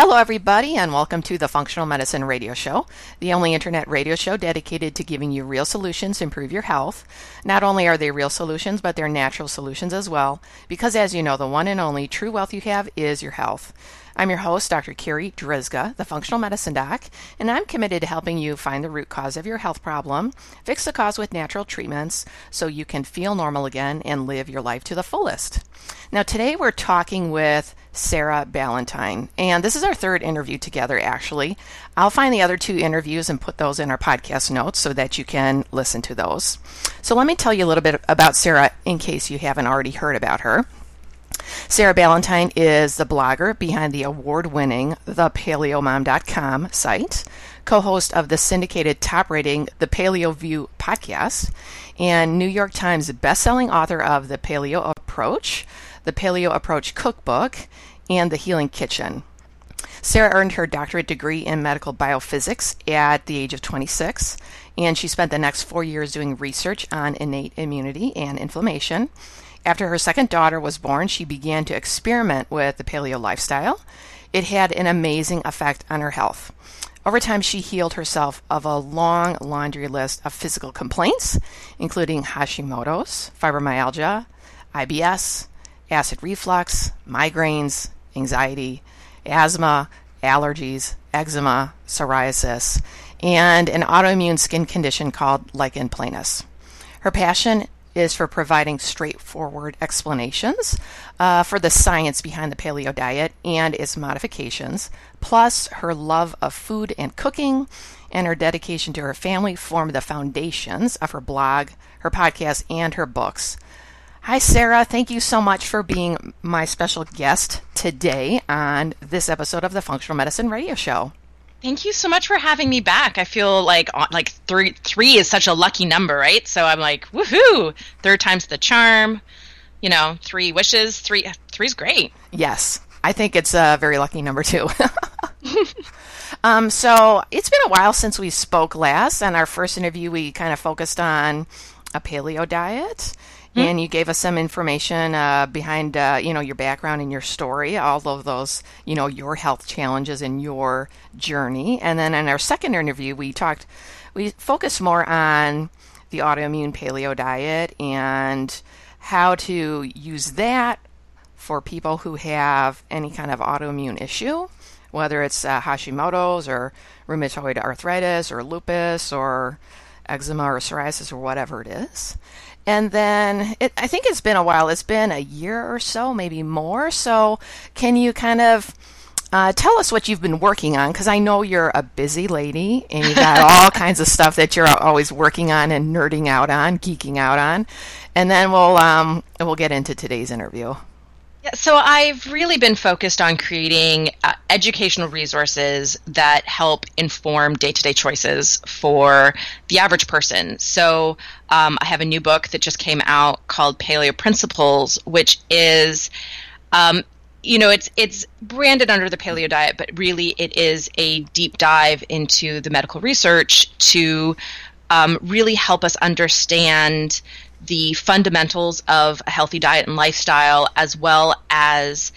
Hello, everybody, and welcome to the Functional Medicine Radio Show, the only internet radio show dedicated to giving you real solutions to improve your health. Not only are they real solutions, but they're natural solutions as well, because as you know, the one and only true wealth you have is your health. I'm your host, Dr. Carri Drzyzga, the functional medicine doc, and I'm committed to helping you find the root cause of your health problem, fix the cause with natural treatments so you can feel normal again and live your life to the fullest. Now, today we're talking with Sarah Ballantyne, and this is our third interview together, actually. I'll find the other two interviews and put those in our podcast notes so that you can listen to those. So, let me tell you a little bit about Sarah in case you haven't already heard about her. Sarah Ballantyne is the blogger behind the award winning thepaleomom.com site, co host of the syndicated top rating The Paleo View podcast, and New York Times bestselling author of The Paleo Approach, The Paleo Approach Cookbook, and The Healing Kitchen. Sarah earned her doctorate degree in medical biophysics at the age of 26, and she spent the next four years doing research on innate immunity and inflammation. After her second daughter was born, she began to experiment with the paleo lifestyle. It had an amazing effect on her health. Over time, she healed herself of a long laundry list of physical complaints, including Hashimoto's, fibromyalgia, IBS, acid reflux, migraines, anxiety, asthma, allergies, eczema, psoriasis, and an autoimmune skin condition called lichen planus. Her passion is for providing straightforward explanations uh, for the science behind the paleo diet and its modifications, plus her love of food and cooking and her dedication to her family form the foundations of her blog, her podcast, and her books. Hi, Sarah. Thank you so much for being my special guest today on this episode of the Functional Medicine Radio Show. Thank you so much for having me back. I feel like uh, like three three is such a lucky number, right? So I'm like, woohoo! Third time's the charm. You know, three wishes. Three three's great. Yes, I think it's a very lucky number too. um, so it's been a while since we spoke last. And our first interview, we kind of focused on a paleo diet mm-hmm. and you gave us some information uh, behind uh, you know your background and your story, all of those you know your health challenges and your journey. And then in our second interview, we talked, we focused more on the autoimmune paleo diet and how to use that for people who have any kind of autoimmune issue, whether it's uh, Hashimoto's or rheumatoid arthritis or lupus or eczema or psoriasis or whatever it is. And then it, I think it's been a while. It's been a year or so, maybe more. So, can you kind of uh, tell us what you've been working on? Because I know you're a busy lady and you've got all kinds of stuff that you're always working on and nerding out on, geeking out on. And then we'll um, we'll get into today's interview. So I've really been focused on creating uh, educational resources that help inform day-to-day choices for the average person. So um, I have a new book that just came out called Paleo Principles, which is um, you know it's it's branded under the paleo diet but really it is a deep dive into the medical research to um, really help us understand the fundamentals of a healthy diet and lifestyle, as well as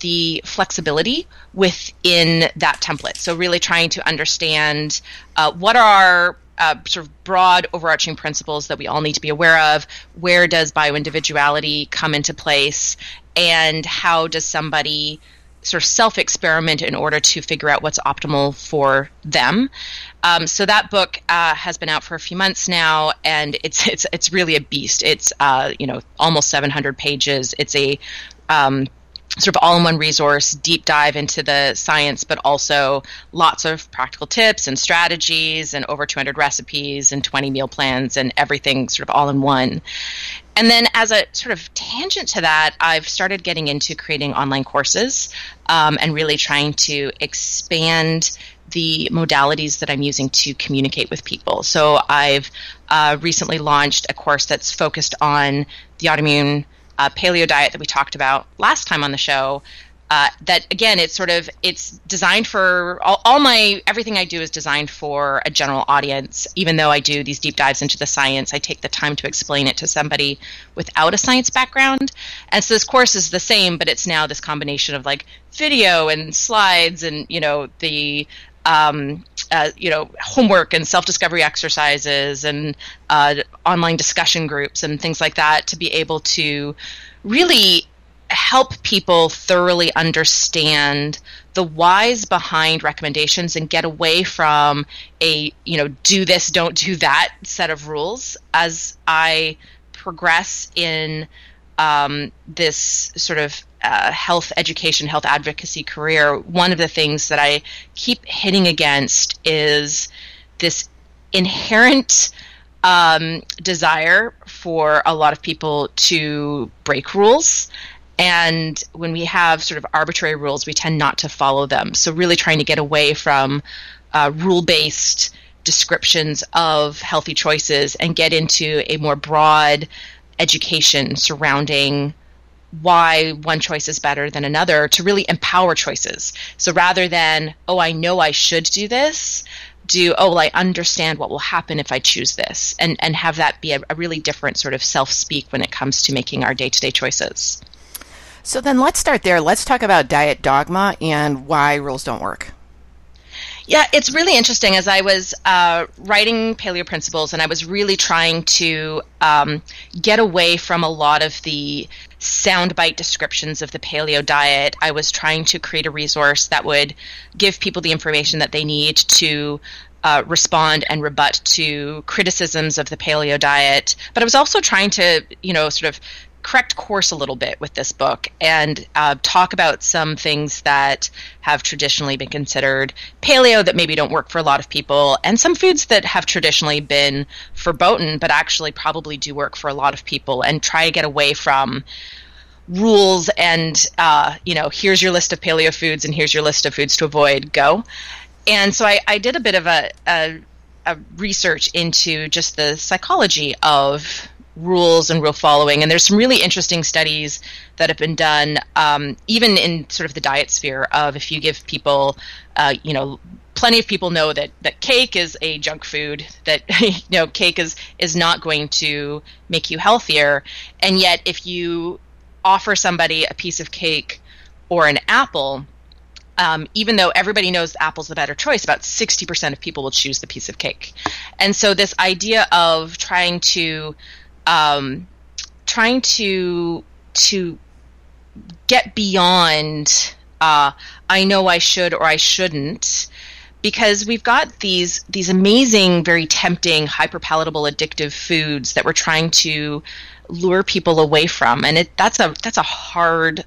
the flexibility within that template. So, really trying to understand uh, what are uh, sort of broad overarching principles that we all need to be aware of. Where does bioindividuality come into place? And how does somebody sort of self experiment in order to figure out what's optimal for them. Um, so that book uh, has been out for a few months now, and it's it's it's really a beast. It's uh, you know almost 700 pages. It's a um, sort of all in one resource, deep dive into the science, but also lots of practical tips and strategies and over 200 recipes and 20 meal plans and everything sort of all in one. And then, as a sort of tangent to that, I've started getting into creating online courses um, and really trying to expand the modalities that I'm using to communicate with people. So, I've uh, recently launched a course that's focused on the autoimmune uh, paleo diet that we talked about last time on the show. Uh, that again, it's sort of it's designed for all, all, my everything I do is designed for a general audience. Even though I do these deep dives into the science, I take the time to explain it to somebody without a science background. And so this course is the same, but it's now this combination of like video and slides and you know the um, uh, you know homework and self-discovery exercises and uh, online discussion groups and things like that to be able to really help people thoroughly understand the whys behind recommendations and get away from a you know do this don't do that set of rules as i progress in um, this sort of uh, health education, health advocacy career, one of the things that I keep hitting against is this inherent um, desire for a lot of people to break rules. And when we have sort of arbitrary rules, we tend not to follow them. So, really trying to get away from uh, rule based descriptions of healthy choices and get into a more broad education surrounding why one choice is better than another to really empower choices. So rather than, oh, I know I should do this, do, oh, well, I understand what will happen if I choose this, and, and have that be a, a really different sort of self speak when it comes to making our day to day choices. So then let's start there. Let's talk about diet dogma and why rules don't work. Yeah, it's really interesting. As I was uh, writing Paleo Principles, and I was really trying to um, get away from a lot of the soundbite descriptions of the paleo diet. I was trying to create a resource that would give people the information that they need to uh, respond and rebut to criticisms of the paleo diet. But I was also trying to, you know, sort of correct course a little bit with this book and uh, talk about some things that have traditionally been considered paleo that maybe don't work for a lot of people, and some foods that have traditionally been verboten but actually probably do work for a lot of people, and try to get away from rules and uh, you know here's your list of paleo foods and here's your list of foods to avoid go. And so i, I did a bit of a, a, a research into just the psychology of rules and rule following. And there's some really interesting studies that have been done, um, even in sort of the diet sphere, of if you give people, uh, you know, plenty of people know that, that cake is a junk food, that, you know, cake is, is not going to make you healthier. And yet, if you offer somebody a piece of cake or an apple, um, even though everybody knows apple's the better choice, about 60% of people will choose the piece of cake. And so, this idea of trying to um, trying to to get beyond uh, I know I should or I shouldn't because we've got these these amazing, very tempting, hyper palatable, addictive foods that we're trying to lure people away from, and it that's a that's a hard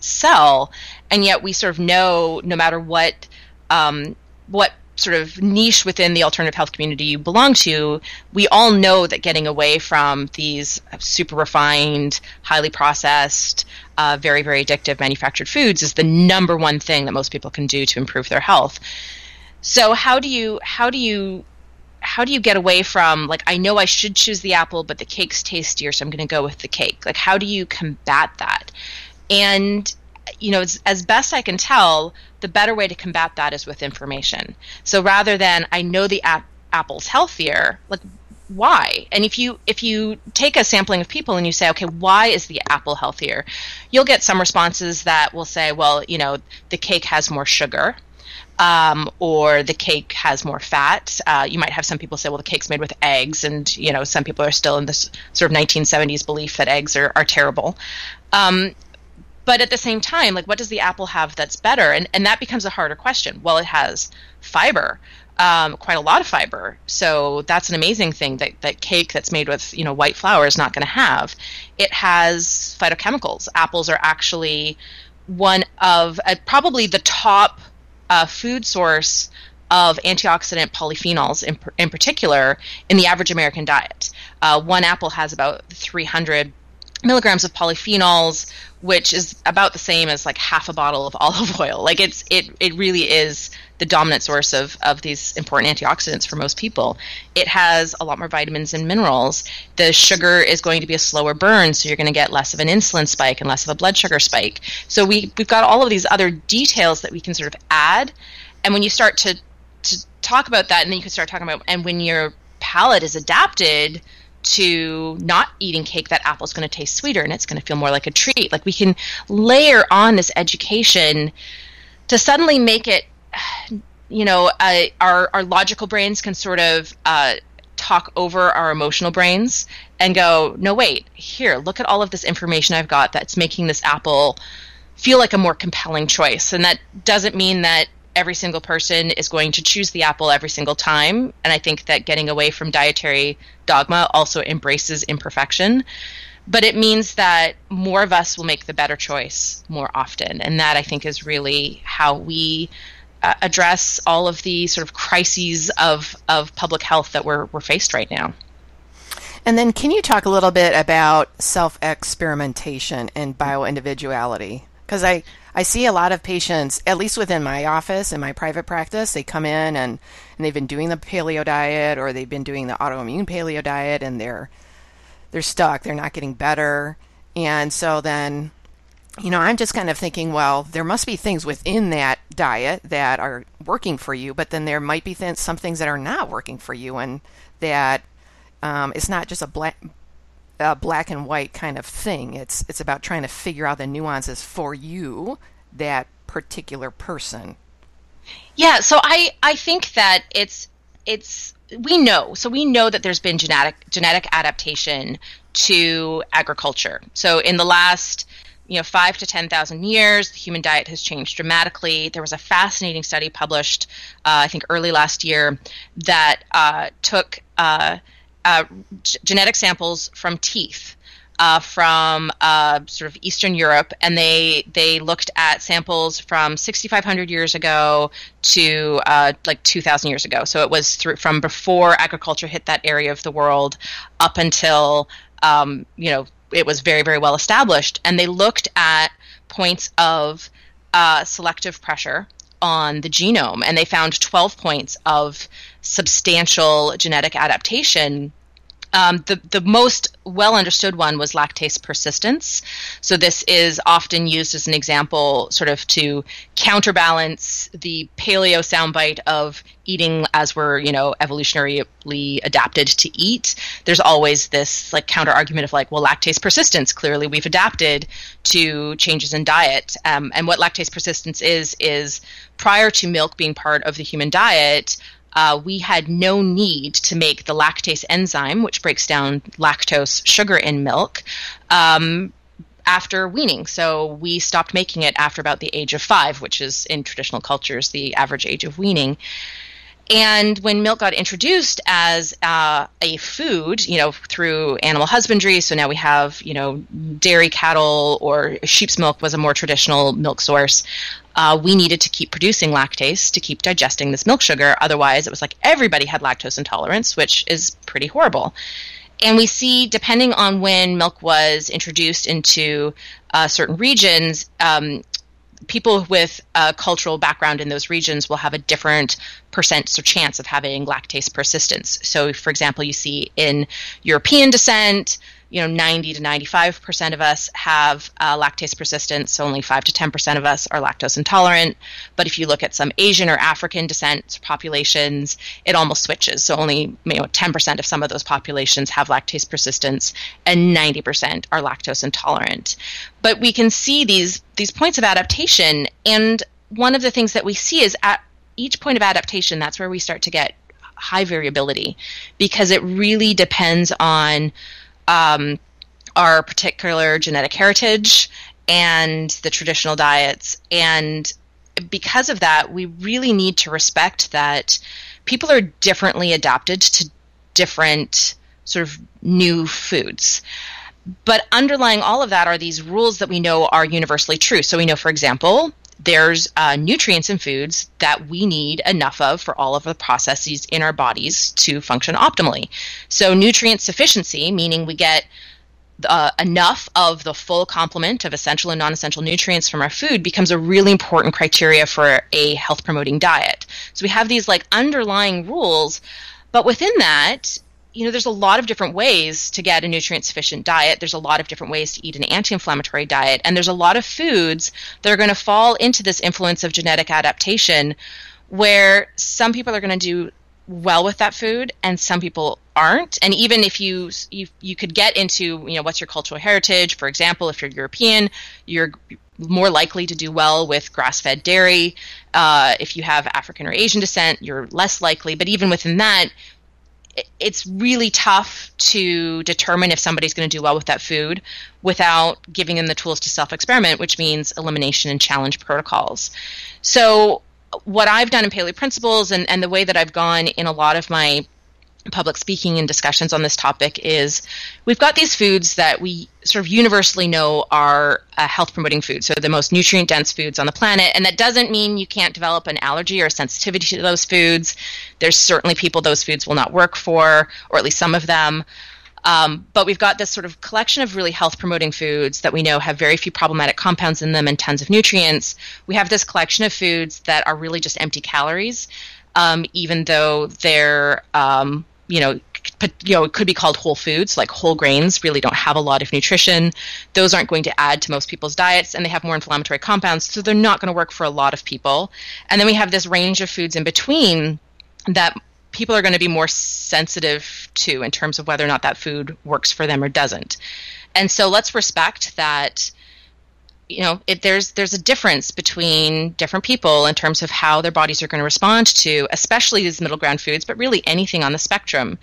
sell, and yet we sort of know no matter what um, what sort of niche within the alternative health community you belong to, we all know that getting away from these super refined, highly processed, uh, very, very addictive manufactured foods is the number one thing that most people can do to improve their health. So how do you how do you how do you get away from like I know I should choose the apple, but the cake's tastier, so I'm going to go with the cake? Like how do you combat that? And you know, as, as best I can tell, the better way to combat that is with information. So rather than I know the ap- apple's healthier, like why? And if you if you take a sampling of people and you say, okay, why is the apple healthier? You'll get some responses that will say, well, you know, the cake has more sugar. Um, or the cake has more fat. Uh, you might have some people say, well, the cake's made with eggs, and you know, some people are still in this sort of 1970s belief that eggs are, are terrible. Um, but at the same time like what does the apple have that's better? And and that becomes a harder question. Well it has fiber um, quite a lot of fiber. So that's an amazing thing that, that cake that's made with you know white flour is not going to have. It has phytochemicals. Apples are actually one of uh, probably the top uh, food source of antioxidant polyphenols in, in particular in the average American diet. Uh, one apple has about 300 milligrams of polyphenols, which is about the same as like half a bottle of olive oil. Like it's it it really is the dominant source of of these important antioxidants for most people. It has a lot more vitamins and minerals. The sugar is going to be a slower burn, so you're going to get less of an insulin spike and less of a blood sugar spike. So we we've got all of these other details that we can sort of add, and when you start to to talk about that, and then you can start talking about and when your palate is adapted to not eating cake, that apple's going to taste sweeter and it's going to feel more like a treat. Like we can layer on this education to suddenly make it, you know, uh, our our logical brains can sort of uh, talk over our emotional brains and go, no, wait, here, look at all of this information I've got that's making this apple feel like a more compelling choice. And that doesn't mean that every single person is going to choose the apple every single time. And I think that getting away from dietary dogma also embraces imperfection. But it means that more of us will make the better choice more often. And that I think is really how we uh, address all of the sort of crises of, of public health that we're, we're faced right now. And then, can you talk a little bit about self experimentation and bioindividuality? Because I, I see a lot of patients, at least within my office in my private practice, they come in and, and they've been doing the paleo diet or they've been doing the autoimmune paleo diet and they're they're stuck, they're not getting better. And so then you know, I'm just kind of thinking, well, there must be things within that diet that are working for you, but then there might be th- some things that are not working for you, and that um, it's not just a black a black and white kind of thing. It's it's about trying to figure out the nuances for you, that particular person. Yeah, so I I think that it's it's we know so we know that there's been genetic genetic adaptation to agriculture. So in the last you know five to ten thousand years, the human diet has changed dramatically. There was a fascinating study published, uh, I think, early last year that uh, took uh, uh, g- genetic samples from teeth. Uh, from uh, sort of Eastern Europe, and they they looked at samples from 6,500 years ago to uh, like 2,000 years ago. So it was through from before agriculture hit that area of the world up until um, you know it was very very well established, and they looked at points of uh, selective pressure on the genome, and they found 12 points of substantial genetic adaptation. Um, the the most well understood one was lactase persistence. So this is often used as an example, sort of to counterbalance the paleo soundbite of eating as we're you know evolutionarily adapted to eat. There's always this like counter argument of like, well, lactase persistence. Clearly, we've adapted to changes in diet. Um, and what lactase persistence is is prior to milk being part of the human diet uh, we had no need to make the lactase enzyme, which breaks down lactose sugar in milk, um, after weaning. So we stopped making it after about the age of five, which is in traditional cultures the average age of weaning. And when milk got introduced as uh, a food, you know, through animal husbandry, so now we have, you know, dairy cattle or sheep's milk was a more traditional milk source. Uh, we needed to keep producing lactase to keep digesting this milk sugar. Otherwise, it was like everybody had lactose intolerance, which is pretty horrible. And we see, depending on when milk was introduced into uh, certain regions, um, people with a cultural background in those regions will have a different percent or chance of having lactase persistence. So, for example, you see in European descent, you know, 90 to 95% of us have uh, lactase persistence. So only 5 to 10% of us are lactose intolerant. But if you look at some Asian or African descent populations, it almost switches. So only you know 10% of some of those populations have lactase persistence, and 90% are lactose intolerant. But we can see these these points of adaptation, and one of the things that we see is at each point of adaptation, that's where we start to get high variability because it really depends on um, our particular genetic heritage and the traditional diets. And because of that, we really need to respect that people are differently adapted to different sort of new foods. But underlying all of that are these rules that we know are universally true. So we know, for example, there's uh, nutrients in foods that we need enough of for all of the processes in our bodies to function optimally. So, nutrient sufficiency, meaning we get uh, enough of the full complement of essential and non essential nutrients from our food, becomes a really important criteria for a health promoting diet. So, we have these like underlying rules, but within that, you know, there's a lot of different ways to get a nutrient sufficient diet. There's a lot of different ways to eat an anti inflammatory diet. And there's a lot of foods that are going to fall into this influence of genetic adaptation where some people are going to do well with that food and some people aren't and even if you, you you could get into you know what's your cultural heritage for example if you're european you're more likely to do well with grass-fed dairy uh, if you have african or asian descent you're less likely but even within that it's really tough to determine if somebody's going to do well with that food without giving them the tools to self experiment, which means elimination and challenge protocols. So, what I've done in Paleo Principles and, and the way that I've gone in a lot of my public speaking and discussions on this topic is we've got these foods that we sort of universally know are uh, health promoting foods, so the most nutrient dense foods on the planet. And that doesn't mean you can't develop an allergy or sensitivity to those foods. There's certainly people those foods will not work for, or at least some of them. Um, but we've got this sort of collection of really health promoting foods that we know have very few problematic compounds in them and tons of nutrients. We have this collection of foods that are really just empty calories, um, even though they're um, you know, you know, it could be called whole foods, like whole grains really don't have a lot of nutrition. Those aren't going to add to most people's diets, and they have more inflammatory compounds, so they're not going to work for a lot of people. And then we have this range of foods in between that people are going to be more sensitive to in terms of whether or not that food works for them or doesn't. And so let's respect that you know it, there's there's a difference between different people in terms of how their bodies are going to respond to especially these middle ground foods but really anything on the spectrum.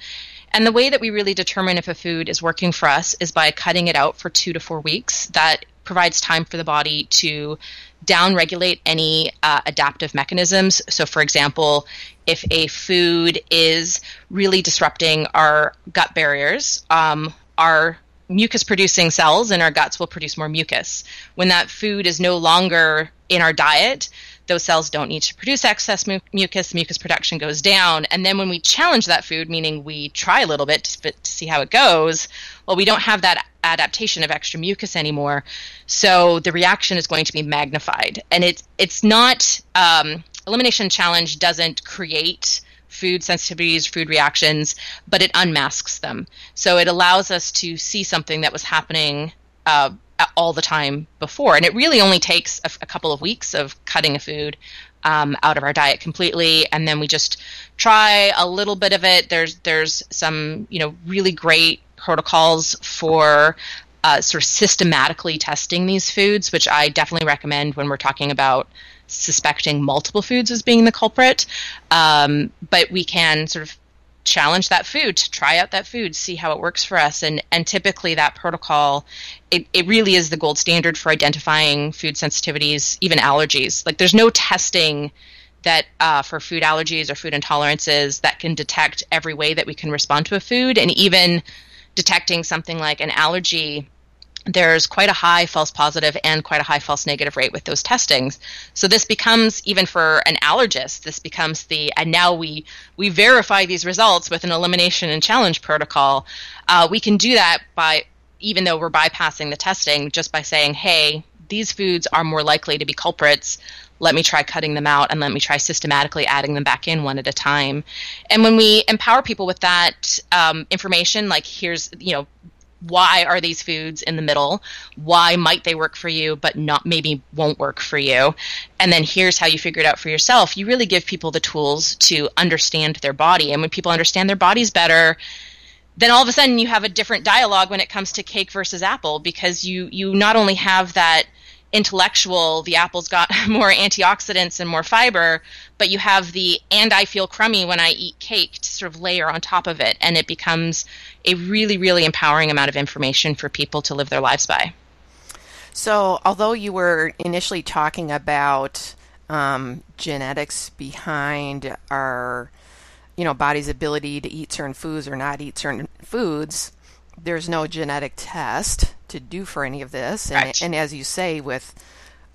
And the way that we really determine if a food is working for us is by cutting it out for two to four weeks. That provides time for the body to downregulate any uh, adaptive mechanisms. So for example if a food is really disrupting our gut barriers um, our mucus producing cells in our guts will produce more mucus. When that food is no longer in our diet, those cells don't need to produce excess mu- mucus, mucus production goes down. And then when we challenge that food, meaning we try a little bit to, to see how it goes, well, we don't have that adaptation of extra mucus anymore. So the reaction is going to be magnified. And it, it's not, um, elimination challenge doesn't create food sensitivities, food reactions, but it unmasks them. So it allows us to see something that was happening uh, all the time before. And it really only takes a, a couple of weeks of cutting a food um, out of our diet completely, and then we just try a little bit of it. There's there's some you know really great protocols for uh, sort of systematically testing these foods, which I definitely recommend when we're talking about suspecting multiple foods as being the culprit. Um, but we can sort of challenge that food to try out that food see how it works for us and and typically that protocol it, it really is the gold standard for identifying food sensitivities even allergies like there's no testing that uh, for food allergies or food intolerances that can detect every way that we can respond to a food and even detecting something like an allergy there's quite a high false positive and quite a high false negative rate with those testings. So this becomes even for an allergist, this becomes the and now we we verify these results with an elimination and challenge protocol. Uh, we can do that by even though we're bypassing the testing, just by saying, hey, these foods are more likely to be culprits. Let me try cutting them out and let me try systematically adding them back in one at a time. And when we empower people with that um, information, like here's, you know, why are these foods in the middle? Why might they work for you but not maybe won't work for you? And then here's how you figure it out for yourself. You really give people the tools to understand their body. And when people understand their bodies better then all of a sudden you have a different dialogue when it comes to cake versus apple because you you not only have that intellectual, the apple's got more antioxidants and more fiber, but you have the and I feel crummy when I eat cake to sort of layer on top of it. And it becomes a really, really empowering amount of information for people to live their lives by. So, although you were initially talking about um, genetics behind our, you know, body's ability to eat certain foods or not eat certain foods, there's no genetic test to do for any of this. And, Right. and as you say, with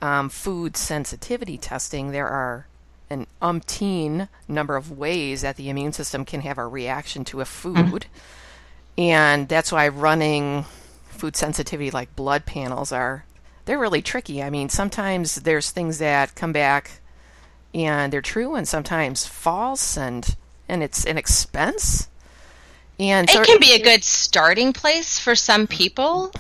um, food sensitivity testing, there are an umpteen number of ways that the immune system can have a reaction to a food. And that's why running food sensitivity like blood panels are they're really tricky. I mean, sometimes there's things that come back and they're true and sometimes false and and it's an expense. And so it can be a good starting place for some people,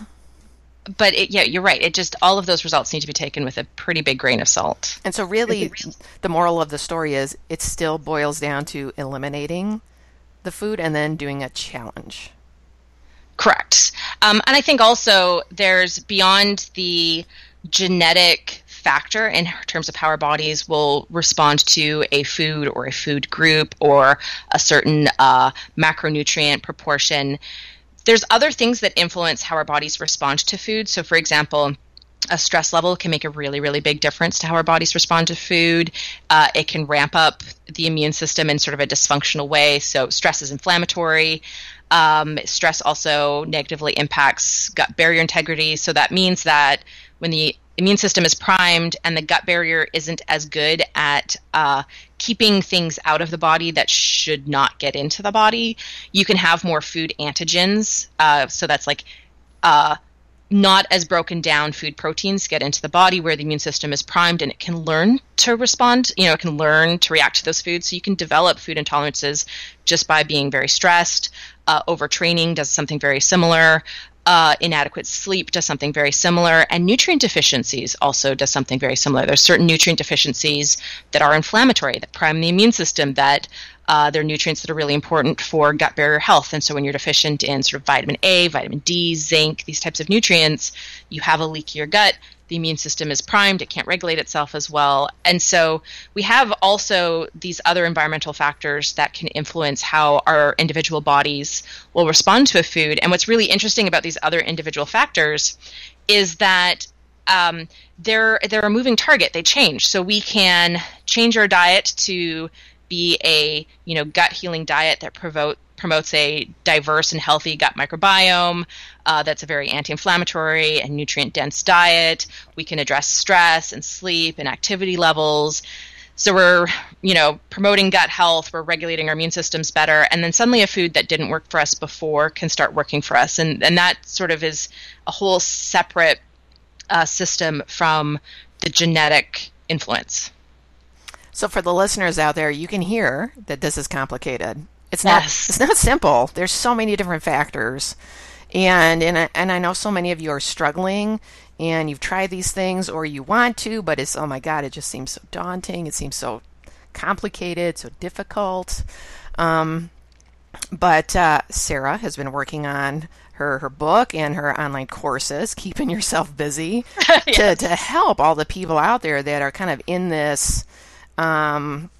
but it, yeah, you're right. It just all of those results need to be taken with a pretty big grain of salt. And so, really, the moral of the story is it still boils down to eliminating the food and then doing a challenge. Correct. Um, and I think also there's beyond the genetic factor in terms of how our bodies will respond to a food or a food group or a certain uh, macronutrient proportion. There's other things that influence how our bodies respond to food. So, for example, a stress level can make a really, really big difference to how our bodies respond to food. Uh, it can ramp up the immune system in sort of a dysfunctional way. So, stress is inflammatory. Um, stress also negatively impacts gut barrier integrity. So, that means that when the immune system is primed and the gut barrier isn't as good at uh, keeping things out of the body that should not get into the body, you can have more food antigens. Uh, so, that's like uh, not as broken down food proteins get into the body where the immune system is primed and it can learn to respond you know it can learn to react to those foods. So you can develop food intolerances just by being very stressed. Uh, overtraining does something very similar uh, inadequate sleep does something very similar and nutrient deficiencies also does something very similar there's certain nutrient deficiencies that are inflammatory that prime the immune system that uh, they're nutrients that are really important for gut barrier health. And so when you're deficient in sort of vitamin A, vitamin D, zinc, these types of nutrients, you have a leakier gut. The immune system is primed, it can't regulate itself as well. And so we have also these other environmental factors that can influence how our individual bodies will respond to a food. And what's really interesting about these other individual factors is that um, they're they're a moving target. They change. So we can change our diet to be a you know gut healing diet that promote, promotes a diverse and healthy gut microbiome. Uh, that's a very anti-inflammatory and nutrient-dense diet. We can address stress and sleep and activity levels. So we're, you know, promoting gut health, we're regulating our immune systems better, and then suddenly a food that didn't work for us before can start working for us, and and that sort of is a whole separate uh, system from the genetic influence. So, for the listeners out there, you can hear that this is complicated. It's not. Yes. It's not simple. There's so many different factors, and and I, and I know so many of you are struggling, and you've tried these things, or you want to, but it's oh my god, it just seems so daunting. It seems so complicated, so difficult. Um, but uh, Sarah has been working on her, her book and her online courses, keeping yourself busy to, to help all the people out there that are kind of in this, um,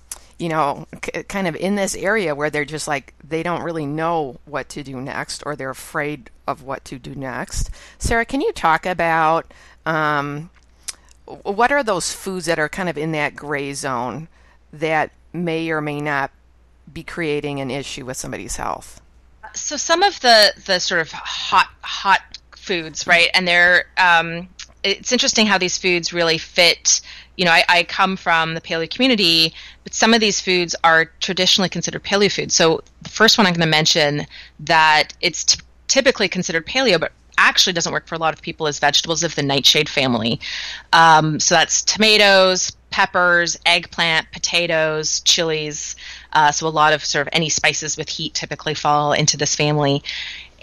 you know, c- kind of in this area where they're just like, they don't really know what to do next or they're afraid of what to do next. Sarah, can you talk about um, what are those foods that are kind of in that gray zone that may or may not be creating an issue with somebody's health? so some of the the sort of hot hot foods right and they're um, it's interesting how these foods really fit you know I, I come from the paleo community but some of these foods are traditionally considered paleo foods so the first one i'm going to mention that it's t- typically considered paleo but actually doesn't work for a lot of people is vegetables of the nightshade family um, so that's tomatoes peppers eggplant potatoes chilies uh, so a lot of sort of any spices with heat typically fall into this family.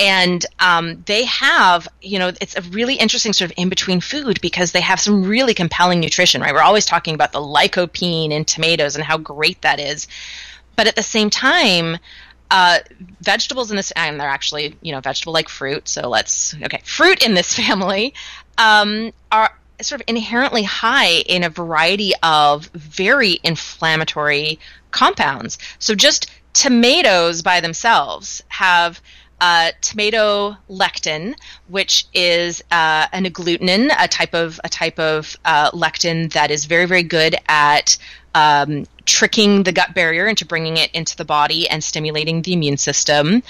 And um, they have, you know, it's a really interesting sort of in between food because they have some really compelling nutrition, right? We're always talking about the lycopene in tomatoes and how great that is. But at the same time, uh, vegetables in this, and they're actually, you know, vegetable like fruit. So let's, okay, fruit in this family um, are sort of inherently high in a variety of very inflammatory compounds. So just tomatoes by themselves have uh, tomato lectin, which is uh, an agglutinin, a type of a type of uh, lectin that is very very good at um, tricking the gut barrier into bringing it into the body and stimulating the immune system.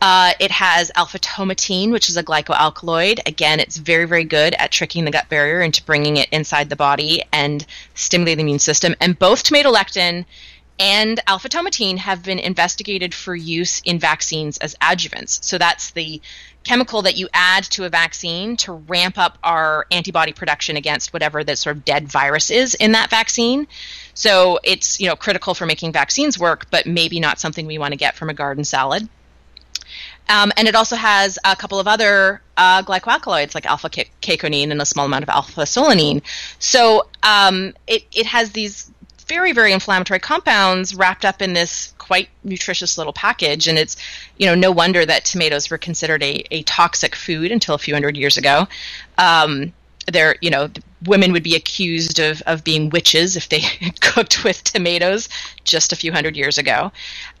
Uh, it has alpha tomatine, which is a glycoalkaloid. Again, it's very, very good at tricking the gut barrier into bringing it inside the body and stimulating the immune system. And both tomato lectin and alpha tomatine have been investigated for use in vaccines as adjuvants. So that's the chemical that you add to a vaccine to ramp up our antibody production against whatever the sort of dead virus is in that vaccine. So it's you know critical for making vaccines work, but maybe not something we want to get from a garden salad. Um, and it also has a couple of other uh, glycoalkaloids like alpha chaconine and a small amount of alpha solanine. So um, it, it has these very, very inflammatory compounds wrapped up in this quite nutritious little package. And it's, you know, no wonder that tomatoes were considered a, a toxic food until a few hundred years ago. Um, there, you know, women would be accused of, of being witches if they cooked with tomatoes just a few hundred years ago.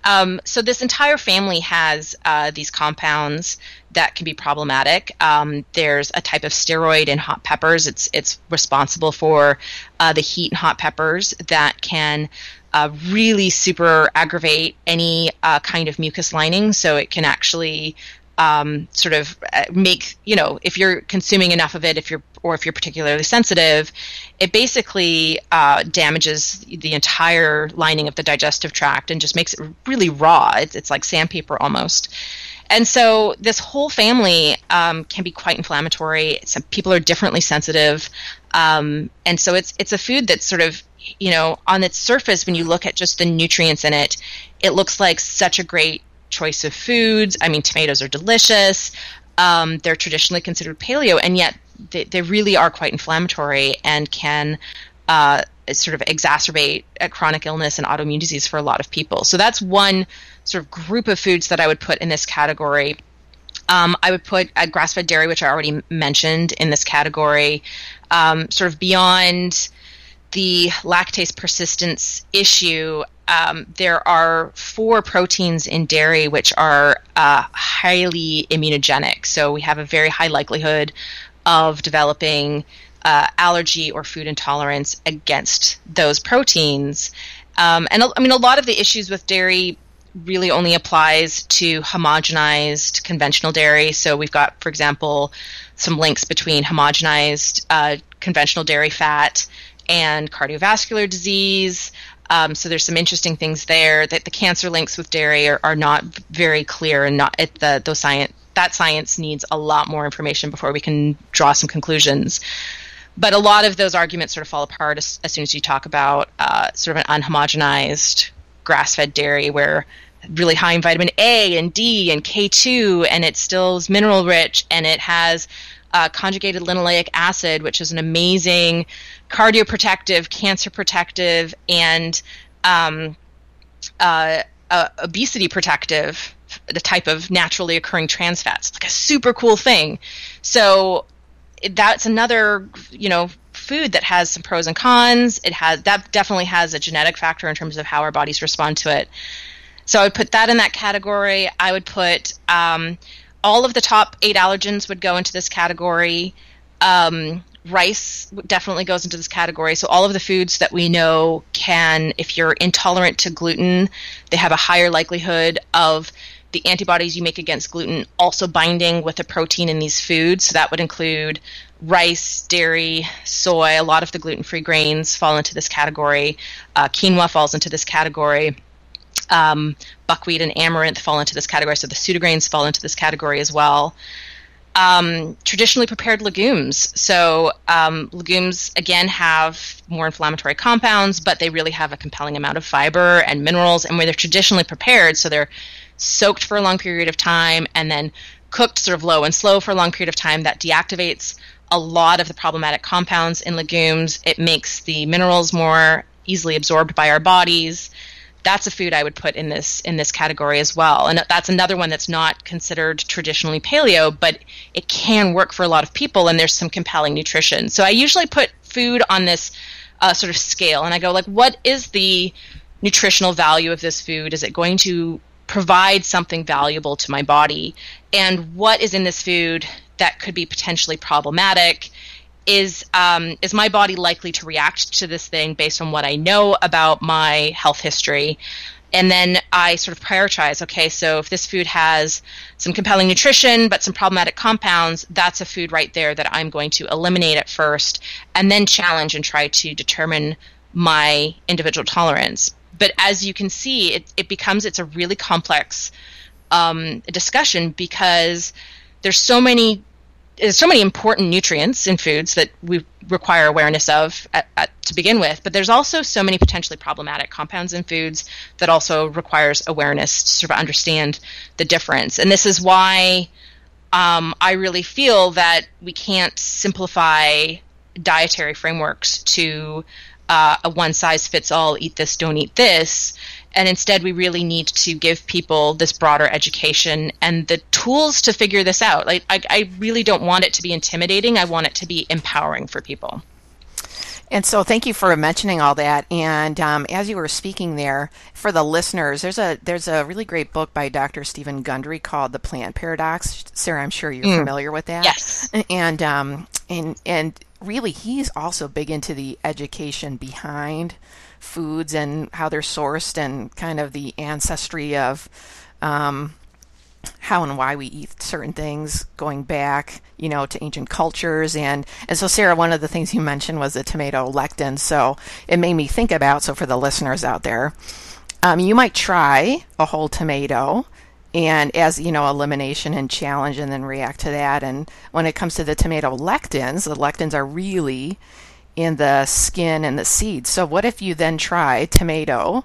Um, so this entire family has uh, these compounds that can be problematic. Um, there's a type of steroid in hot peppers. It's it's responsible for uh, the heat in hot peppers that can uh, really super aggravate any uh, kind of mucus lining. So it can actually um, sort of uh, make you know if you're consuming enough of it if you're or if you're particularly sensitive it basically uh, damages the entire lining of the digestive tract and just makes it really raw. It's, it's like sandpaper almost. And so this whole family um, can be quite inflammatory. Some people are differently sensitive. Um, and so it's it's a food that's sort of you know on its surface when you look at just the nutrients in it it looks like such a great choice of foods. I mean, tomatoes are delicious. Um, they're traditionally considered paleo, and yet they, they really are quite inflammatory and can uh, sort of exacerbate chronic illness and autoimmune disease for a lot of people. So that's one sort of group of foods that I would put in this category. Um, I would put uh, grass-fed dairy, which I already mentioned, in this category. Um, sort of beyond the lactase persistence issue, um, there are four proteins in dairy which are uh, highly immunogenic. So we have a very high likelihood of developing uh, allergy or food intolerance against those proteins. Um, and I mean, a lot of the issues with dairy really only applies to homogenized conventional dairy. So we've got, for example, some links between homogenized uh, conventional dairy fat and cardiovascular disease. Um, so there's some interesting things there that the cancer links with dairy are, are not very clear and not at the those science that science needs a lot more information before we can draw some conclusions. But a lot of those arguments sort of fall apart as, as soon as you talk about uh, sort of an unhomogenized grass-fed dairy where really high in vitamin A and D and K2 and it still is mineral rich and it has uh, conjugated linoleic acid, which is an amazing cardioprotective, cancer protective, and um, uh, uh, obesity protective, the type of naturally occurring trans fats. It's like a super cool thing. So that's another, you know, food that has some pros and cons. It has that definitely has a genetic factor in terms of how our bodies respond to it. So I would put that in that category. I would put um, all of the top eight allergens would go into this category. Um, rice definitely goes into this category. So all of the foods that we know can, if you're intolerant to gluten, they have a higher likelihood of the antibodies you make against gluten also binding with a protein in these foods. So that would include rice, dairy, soy. A lot of the gluten-free grains fall into this category. Uh, quinoa falls into this category. Um, buckwheat and amaranth fall into this category. So the pseudograins fall into this category as well um, traditionally prepared legumes. So um, legumes again have more inflammatory compounds, but they really have a compelling amount of fiber and minerals. And where they're traditionally prepared, so they're soaked for a long period of time and then cooked sort of low and slow for a long period of time, that deactivates a lot of the problematic compounds in legumes. It makes the minerals more easily absorbed by our bodies that's a food I would put in this in this category as well. And that's another one that's not considered traditionally paleo, but it can work for a lot of people, and there's some compelling nutrition. So I usually put food on this uh, sort of scale, and I go like, what is the nutritional value of this food? Is it going to provide something valuable to my body? And what is in this food that could be potentially problematic? Is um, is my body likely to react to this thing based on what I know about my health history? And then I sort of prioritize. Okay, so if this food has some compelling nutrition but some problematic compounds, that's a food right there that I'm going to eliminate at first, and then challenge and try to determine my individual tolerance. But as you can see, it, it becomes it's a really complex um, discussion because there's so many there's so many important nutrients in foods that we require awareness of at, at, to begin with, but there's also so many potentially problematic compounds in foods that also requires awareness to sort of understand the difference. And this is why um, I really feel that we can't simplify dietary frameworks to uh, a one size fits all eat this don't eat this and instead we really need to give people this broader education and the tools to figure this out like I, I really don't want it to be intimidating i want it to be empowering for people and so, thank you for mentioning all that. And um, as you were speaking there, for the listeners, there's a there's a really great book by Dr. Stephen Gundry called "The Plant Paradox." Sarah, I'm sure you're mm. familiar with that. Yes. And um, and and really, he's also big into the education behind foods and how they're sourced and kind of the ancestry of um, how and why we eat certain things going back, you know, to ancient cultures. And, and so, Sarah, one of the things you mentioned was the tomato lectin. So it made me think about, so for the listeners out there, um, you might try a whole tomato and as you know elimination and challenge and then react to that and when it comes to the tomato lectins the lectins are really in the skin and the seeds. So what if you then try tomato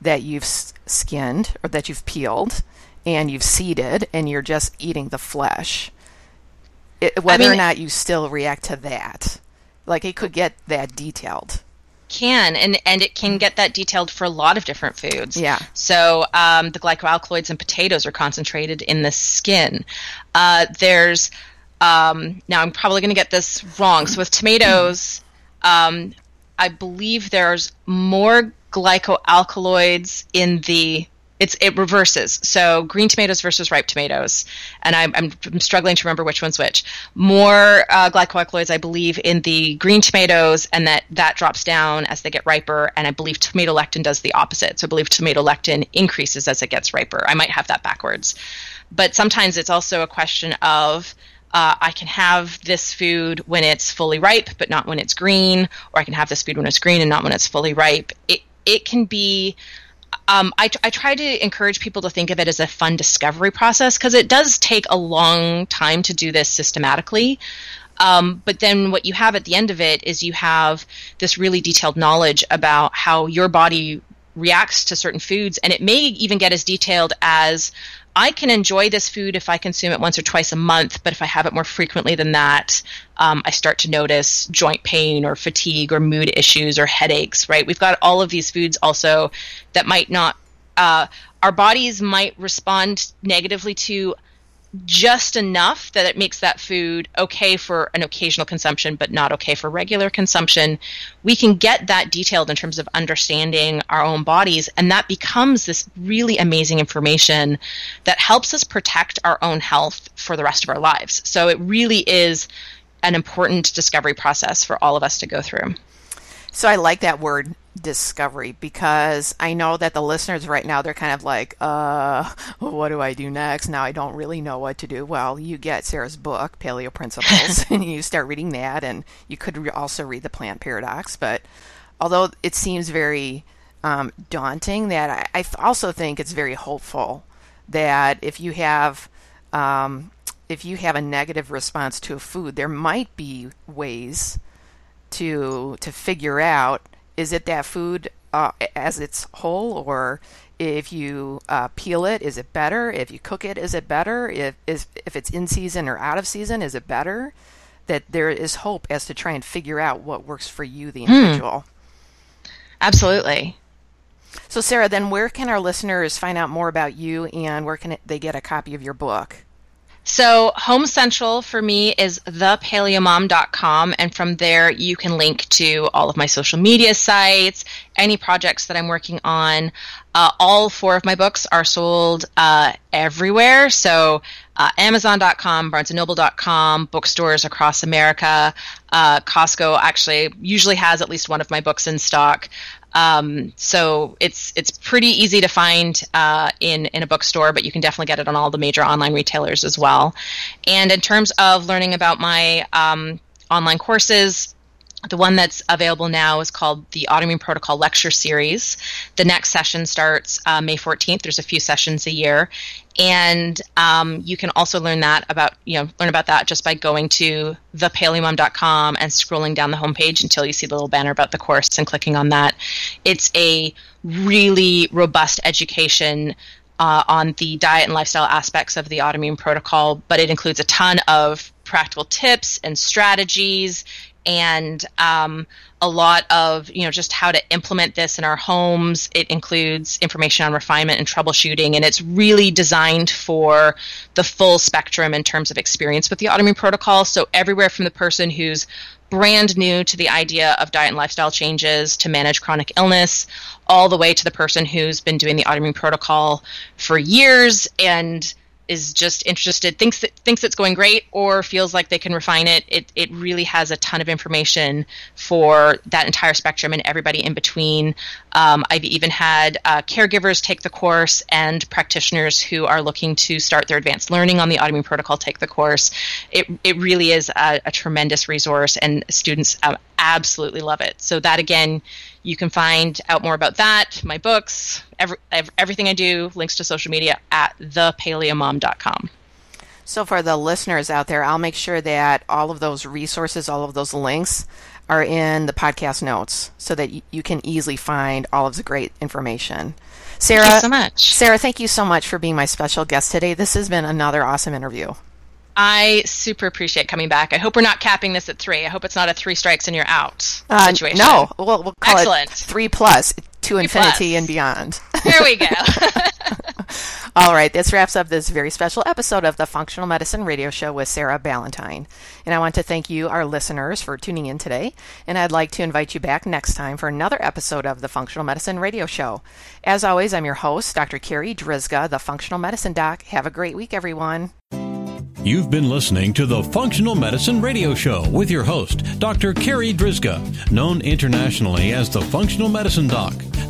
that you've skinned or that you've peeled and you've seeded and you're just eating the flesh? It, whether I mean, or not you still react to that. Like it could get that detailed. Can and and it can get that detailed for a lot of different foods. Yeah. So um, the glycoalkaloids in potatoes are concentrated in the skin. Uh, there's um, now i'm probably going to get this wrong. So with tomatoes um, i believe there's more glycoalkaloids in the it's it reverses. So green tomatoes versus ripe tomatoes, and I'm, I'm, struggling to remember which one's which. More uh, glycoalkaloids, I believe, in the green tomatoes, and that that drops down as they get riper. And I believe tomato lectin does the opposite. So I believe tomato lectin increases as it gets riper. I might have that backwards, but sometimes it's also a question of uh, I can have this food when it's fully ripe, but not when it's green, or I can have this food when it's green and not when it's fully ripe. It it can be um, I, I try to encourage people to think of it as a fun discovery process because it does take a long time to do this systematically. Um, but then what you have at the end of it is you have this really detailed knowledge about how your body reacts to certain foods, and it may even get as detailed as I can enjoy this food if I consume it once or twice a month, but if I have it more frequently than that, um, I start to notice joint pain or fatigue or mood issues or headaches, right? We've got all of these foods also that might not, uh, our bodies might respond negatively to just enough that it makes that food okay for an occasional consumption but not okay for regular consumption we can get that detailed in terms of understanding our own bodies and that becomes this really amazing information that helps us protect our own health for the rest of our lives. So it really is an important discovery process for all of us to go through. So i like that word discovery because I know that the listeners right now they're kind of like, uh, what do I do next? Now I don't really know what to do. Well, you get Sarah's book, Paleo Principles, and you start reading that, and you could re- also read The Plant Paradox. But although it seems very um, daunting, that I, I, also think it's very hopeful that if you have um, if you have a negative response to a food, there might be ways to to figure out is it that food uh, as its whole, or if you uh, peel it, is it better? If you cook it, is it better? If is, if it's in season or out of season, is it better? That there is hope as to try and figure out what works for you, the hmm. individual. Mm. Absolutely. So, Sarah, then where can our listeners find out more about you, and where can they get a copy of your book? So, Home Central for me is thepaleomom.com, and from there you can link to all of my social media sites, any projects that I'm working on. Uh, all four of my books are sold uh, everywhere. So, uh, Amazon.com, BarnesandNoble.com, bookstores across America. Uh, Costco actually usually has at least one of my books in stock. Um, so it's it's pretty easy to find uh, in in a bookstore, but you can definitely get it on all the major online retailers as well. And in terms of learning about my um, online courses, the one that's available now is called the Autoimmune Protocol Lecture Series. The next session starts uh, May 14th. There's a few sessions a year, and um, you can also learn that about you know learn about that just by going to thepaleomom.com and scrolling down the homepage until you see the little banner about the course and clicking on that. It's a really robust education uh, on the diet and lifestyle aspects of the autoimmune protocol, but it includes a ton of practical tips and strategies and um, a lot of you know just how to implement this in our homes. It includes information on refinement and troubleshooting and it's really designed for the full spectrum in terms of experience with the autoimmune protocol. So everywhere from the person who's brand new to the idea of diet and lifestyle changes to manage chronic illness all the way to the person who's been doing the autoimmune protocol for years and is just interested, thinks that thinks it's going great, or feels like they can refine it. It it really has a ton of information for that entire spectrum and everybody in between. Um, I've even had uh, caregivers take the course and practitioners who are looking to start their advanced learning on the autoimmune protocol take the course. It it really is a, a tremendous resource, and students um, absolutely love it. So that again you can find out more about that, my books, every, everything I do, links to social media at thepaleomom.com. So, for the listeners out there, I'll make sure that all of those resources, all of those links are in the podcast notes so that you can easily find all of the great information. Sarah, thank you so much. Sarah, thank you so much for being my special guest today. This has been another awesome interview. I super appreciate coming back. I hope we're not capping this at three. I hope it's not a three strikes and you're out uh, situation. No, we'll, we'll call Excellent. it three plus to three infinity plus. and beyond. There we go. All right, this wraps up this very special episode of the Functional Medicine Radio Show with Sarah Ballantyne. And I want to thank you, our listeners, for tuning in today. And I'd like to invite you back next time for another episode of the Functional Medicine Radio Show. As always, I'm your host, Dr. Carri Drzyzga, the Functional Medicine Doc. Have a great week, everyone. You've been listening to the Functional Medicine Radio Show with your host, Dr. Carri Drzyzga, known internationally as the Functional Medicine Doc.